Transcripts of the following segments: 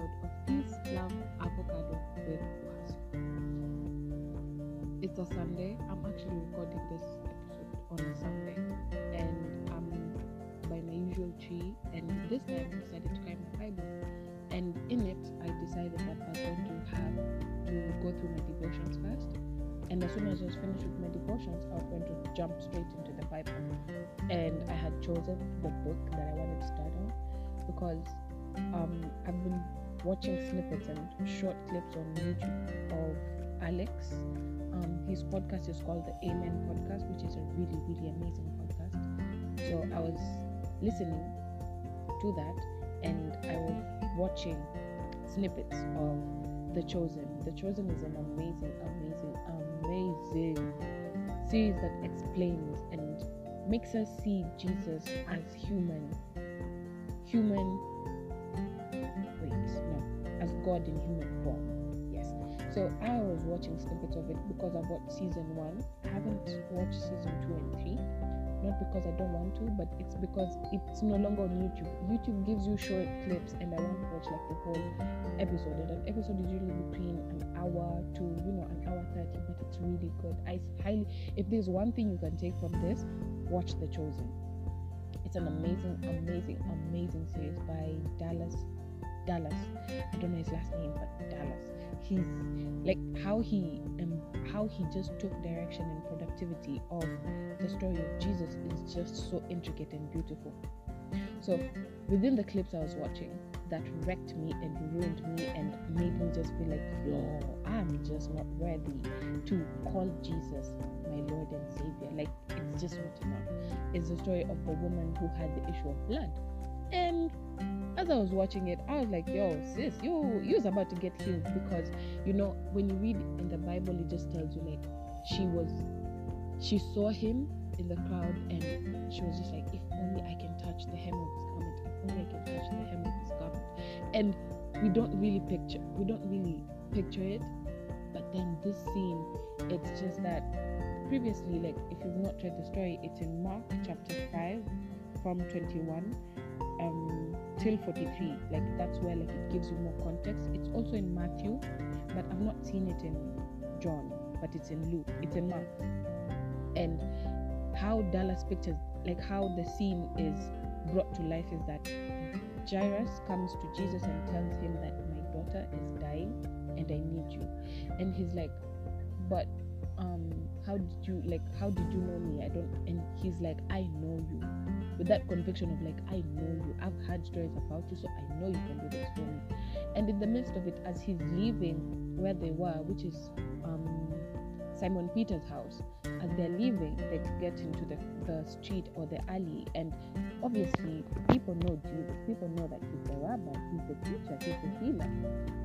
of Love, Avocado. It's a Sunday. I'm actually recording this episode on a Sunday, and I'm by my usual tree. And this time, I decided to carry my Bible, and in it, I decided that I was going to have to go through my devotions first. And as soon as I was finished with my devotions, I was going to jump straight into the Bible. And I had chosen the book that I wanted to start on because um, I've been watching snippets and short clips on YouTube of Alex. Um, his podcast is called the Amen Podcast, which is a really, really amazing podcast. So I was listening to that and I was watching snippets of The Chosen. The Chosen is an amazing, amazing, amazing series that explains and makes us see Jesus as human. Human God in human form. Yes. So I was watching snippets of it because I've watched season one. I haven't watched season two and three. Not because I don't want to, but it's because it's no longer on YouTube. YouTube gives you short clips, and I want to watch like the whole episode. And an episode is usually between an hour to you know an hour thirty, but it's really good. I highly, if there's one thing you can take from this, watch The Chosen. It's an amazing, amazing, amazing series by Dallas Dallas. I don't know his last name, but Dallas. He's like how he um, how he just took direction and productivity of the story of Jesus is just so intricate and beautiful. So within the clips I was watching, that wrecked me and ruined me and made me just feel like, yo, I'm just not worthy to call Jesus my Lord and Savior. Like it's just not enough. It's the story of the woman who had the issue of blood. And as I was watching it, I was like, yo, sis, you you's about to get healed because you know, when you read in the Bible it just tells you like she was she saw him in the crowd and she was just like, if only I can touch the hem of his garment, if only I can touch the hem of his garment. And we don't really picture we don't really picture it. But then this scene, it's just that previously, like if you've not read the story, it's in Mark chapter five from twenty one um till 43 like that's where like it gives you more context. It's also in matthew but i've not seen it in john but it's in luke. It's in mark. And how dallas pictures like how the scene is brought to life is that jairus comes to jesus and tells him that my daughter is dying and i need you. And he's like but um how did you like how did you know me? I don't and he's like i know you with that conviction of like i know you i've heard stories about you so i know you can do this for me and in the midst of it as he's leaving where they were which is um simon peter's house as they're leaving they get into the, the street or the alley and obviously people know jesus. People know that he's the rabbi he's the teacher he's the healer.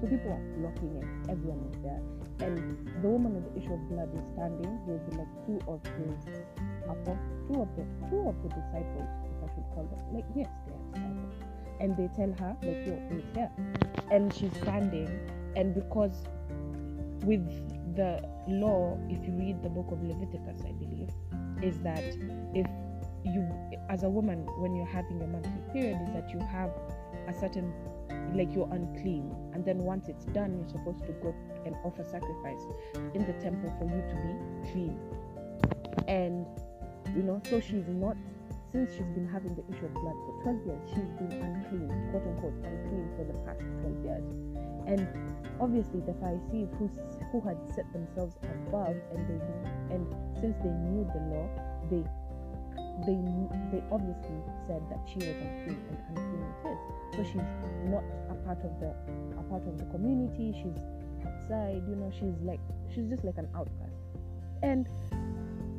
So people are flocking and everyone is there. And the woman with the issue of blood is standing. With like two of his two of the two of the disciples, if I should call them. Like yes, they are disciples, and they tell her like, "Yo, wait here," and she's standing, and because with the law, if you read the book of Leviticus, I believe, is that if you, as a woman, when you're having your monthly period, is that you have a certain like you're unclean. And then once it's done you're supposed to go and offer sacrifice in the temple for you to be clean. And you know so she's not since she's been having the issue of blood for 12 years she's been unclean quote unquote unclean for the past 12 years. And obviously the pharisees who who had set themselves above and they and since they knew the law they they they obviously said that she was unclean and unclean it is. So she's not a part of the a part of the community she's outside you know she's like she's just like an outcast. And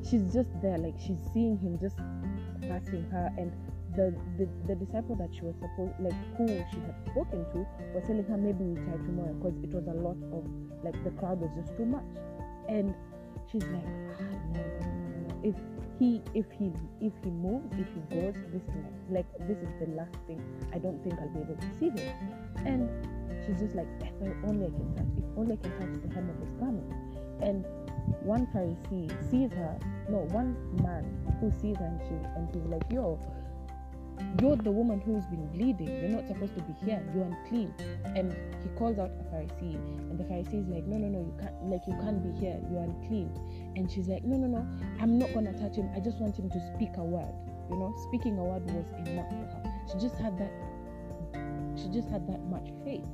she's just there like she's seeing him just passing her and the, the the disciple that she was supposed like who she had spoken to was telling her maybe we try tomorrow because it was a lot of like the crowd was just too much. And she's like ah, no, no, no, if he if he if he moves if he goes this night like this is the last thing i don't think i'll be able to see him. And she's just like if only i can touch if only i can touch the hem of his garment. And one pharisee sees her no one man who sees her and she and he's like yo you're the woman who's been bleeding. You're not supposed to be here. You're unclean. And he calls out a Pharisee, and the Pharisee is like, no, no, no, you can't, like, you can't be here. You're unclean. And she's like, no, no, no, I'm not gonna touch him. I just want him to speak a word. You know, speaking a word was enough for her. She just had that. She just had that much faith.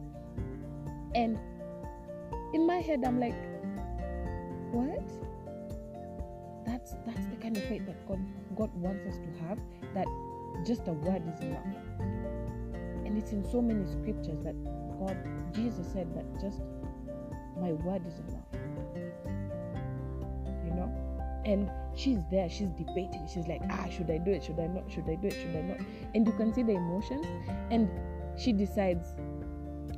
And in my head, I'm like, what? That's that's the kind of faith that God God wants us to have. That just a word is enough. And it's in so many scriptures that God, Jesus said that just my word is enough. You know? And she's there, she's debating. She's like, ah, should I do it? Should I not? Should I do it? Should I not? And you can see the emotions. And she decides,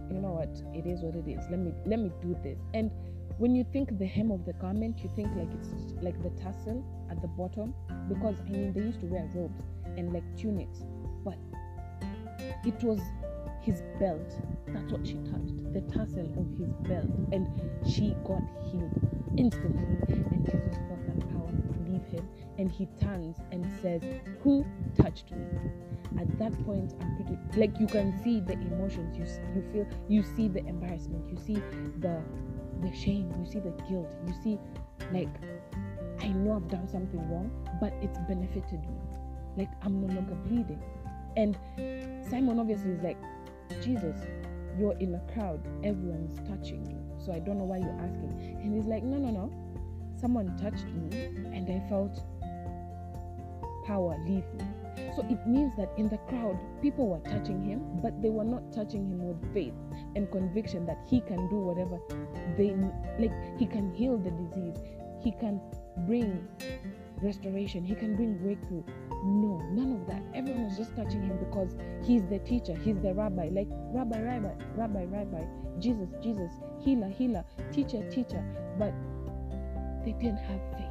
you know what, it is what it is. Let me let me do this. And when you think the hem of the garment, you think like it's like the tassel at the bottom. Because I mean they used to wear robes and like tunics, but it was his belt. That's what she touched, the tassel of his belt, and she got healed instantly. And Jesus felt that power leave him, and he turns and says, "Who touched me?" At that point, I'm pretty like you can see the emotions. You you feel you see the embarrassment. You see the the shame. You see the guilt. You see like I know I've done something wrong, but it's benefited me like I'm no longer bleeding. And Simon obviously is like, Jesus, you're in a crowd, everyone's touching you. So I don't know why you're asking. And he's like, No, no, no. Someone touched me and I felt power leave me. So it means that in the crowd, people were touching him, but they were not touching him with faith and conviction that he can do whatever they like. He can heal the disease, he can bring restoration, he can bring breakthrough. No, none of that. Everyone was just touching him because he's the teacher, he's the rabbi, like rabbi, rabbi, rabbi, rabbi, Jesus, Jesus, healer, healer, teacher, teacher. But they didn't have faith.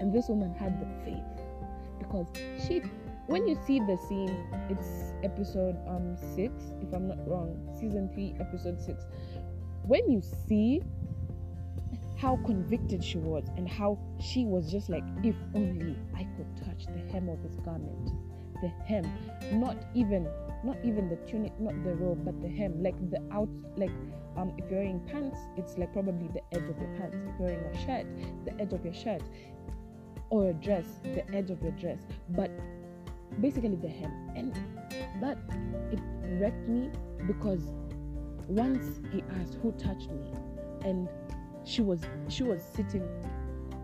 And this woman had the faith because she when you see the scene, it's episode um six, if I'm not wrong, season three, episode six. When you see how convicted she was and how she was just like, if only I could touch the hem of his garment. The hem, not even not even the tunic, not the robe, but the hem, like the out like um if you're wearing pants, it's like probably the edge of your pants. If you're wearing a shirt, the edge of your shirt. Or a dress, the edge of your dress. But basically the hem. And that it wrecked me because once he asked who touched me and she was she was sitting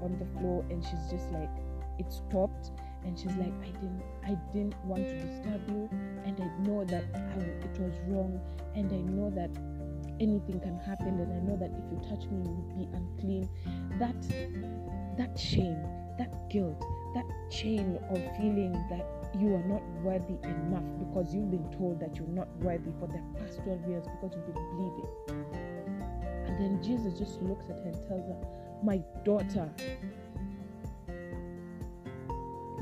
on the floor and she's just like it stopped. And she's like i didn't i didn't want to disturb you. And i know that I, it was wrong. And i know that anything can happen. And i know that if you touch me you will be unclean. That that shame that guilt that chain of feeling that you are not worthy enough because you've been told that you're not worthy for the past 12 years because you've been bleeding And then Jesus just looks at her and tells her, My daughter,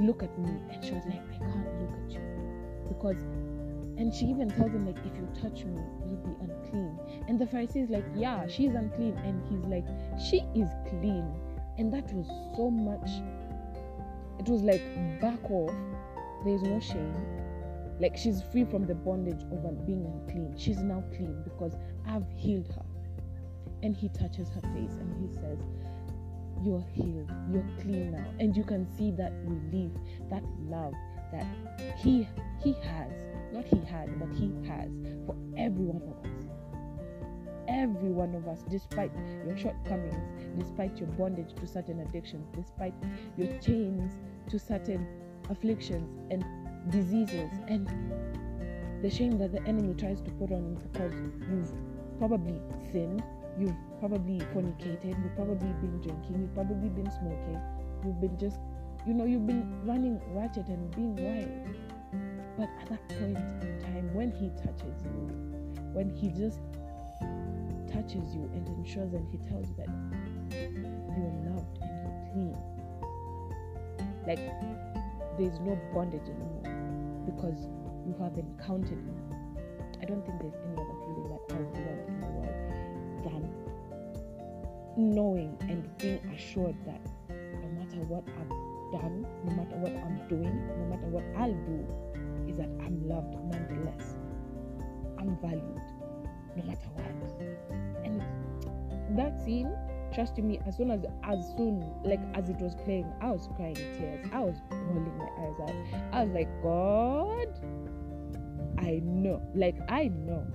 look at me. And she was like, I can't look at you. Because, and she even tells him, like, if you touch me, you'll be unclean. And the Pharisee is like, Yeah, she's unclean. And he's like, She is clean. And that was so much, it was like, back off. There's no shame. Like, she's free from the bondage of uh, being unclean. She's now clean because I've healed her and he touches her face and he says, You're healed, you're clean now. And you can see that relief, that love that he he has, not he had, but he has for every one of us. Every one of us, despite your shortcomings, despite your bondage to certain addictions, despite your chains to certain afflictions and diseases, and the shame that the enemy tries to put on you because you've probably sinned, You've probably fornicated, you've probably been drinking, you've probably been smoking, you've been just, you know, you've been running ratchet and being wild. But at that point in time, when He touches you, when He just touches you and ensures and He tells you that you're loved and you're clean, like there's no bondage anymore because you have encountered Him. I don't think there's any other feeling that I would want in the world than knowing and being assured that no matter what I've done, no matter what I'm doing, no matter what I'll do, is that I'm loved nonetheless. I'm valued no matter what. And that scene, trust me, as soon as as soon like as it was playing, I was crying tears. I was bawling my eyes out. I was like, God, I know. Like I know.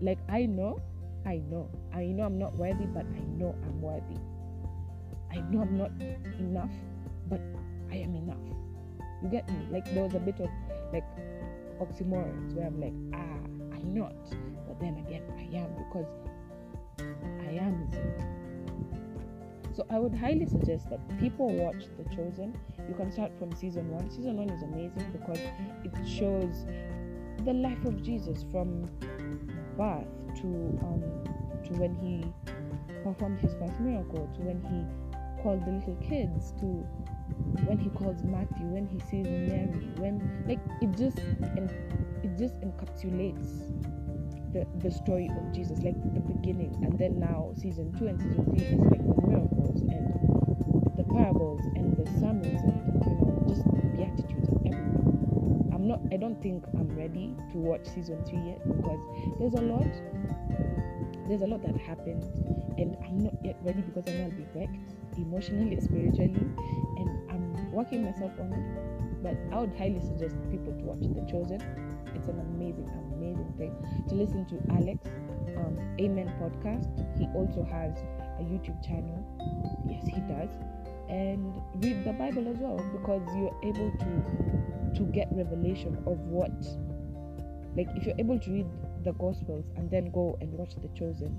Like I know. I know. I know I'm not worthy, but I know I'm worthy. I know I'm not enough, but I am enough. You get me? Like there was a bit of like oxymorons where I'm like, ah, I'm not, but then again, I am because So I would highly suggest that people watch The Chosen. You can start from season one. Season one is amazing because it shows the life of Jesus from birth to um, to when he performed his first miracle, to when he called the little kids, to when he calls Matthew, when he sees Mary, when like it just and it just encapsulates the, the story of Jesus, like the beginning, and then now season two and season three is like parables and the sermons and you know just beatitudes and everything. I'm not. I don't think I'm ready to watch season three yet because there's a lot. There's a lot that happened, and I'm not yet ready because I'm not be wrecked emotionally, spiritually, and I'm working myself on it. But I would highly suggest people to watch The Chosen. It's an amazing, amazing thing to listen to Alex um, Amen podcast. He also has a YouTube channel. Yes, he does. And read the Bible as well because you're able to to get revelation of what like if you're able to read the gospels and then go and watch the chosen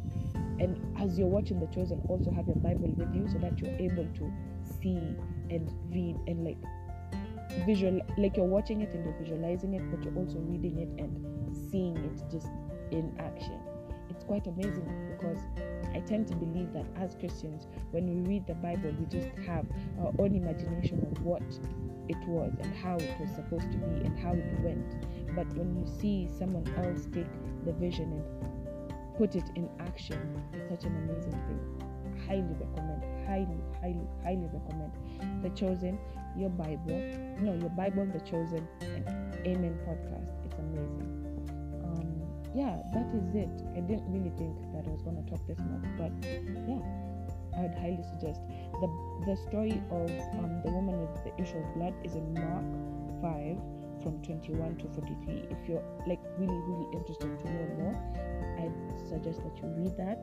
and as you're watching the chosen also have your bible with you so that you're able to see and read and like visual like you're watching it and you're visualizing it but you're also reading it and seeing it just in action it's quite amazing because i tend to believe that as christians when we read the bible we just have our own imagination of what it was and how it was supposed to be and how it went. But when you see someone else take the vision and put it in action it's such an amazing thing. Highly recommend highly highly highly recommend the chosen your bible no your bible the chosen and amen podcast. It's amazing yeah that is it. I didn't really think that i was going to talk this much but yeah i would highly suggest. The the story of um, the woman with the issue of blood is in mark 5 from 21 to 43 if you're like really really interested to know more i'd suggest that you read that.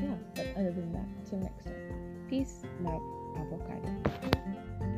Yeah but other than that till next time. Peace love avocado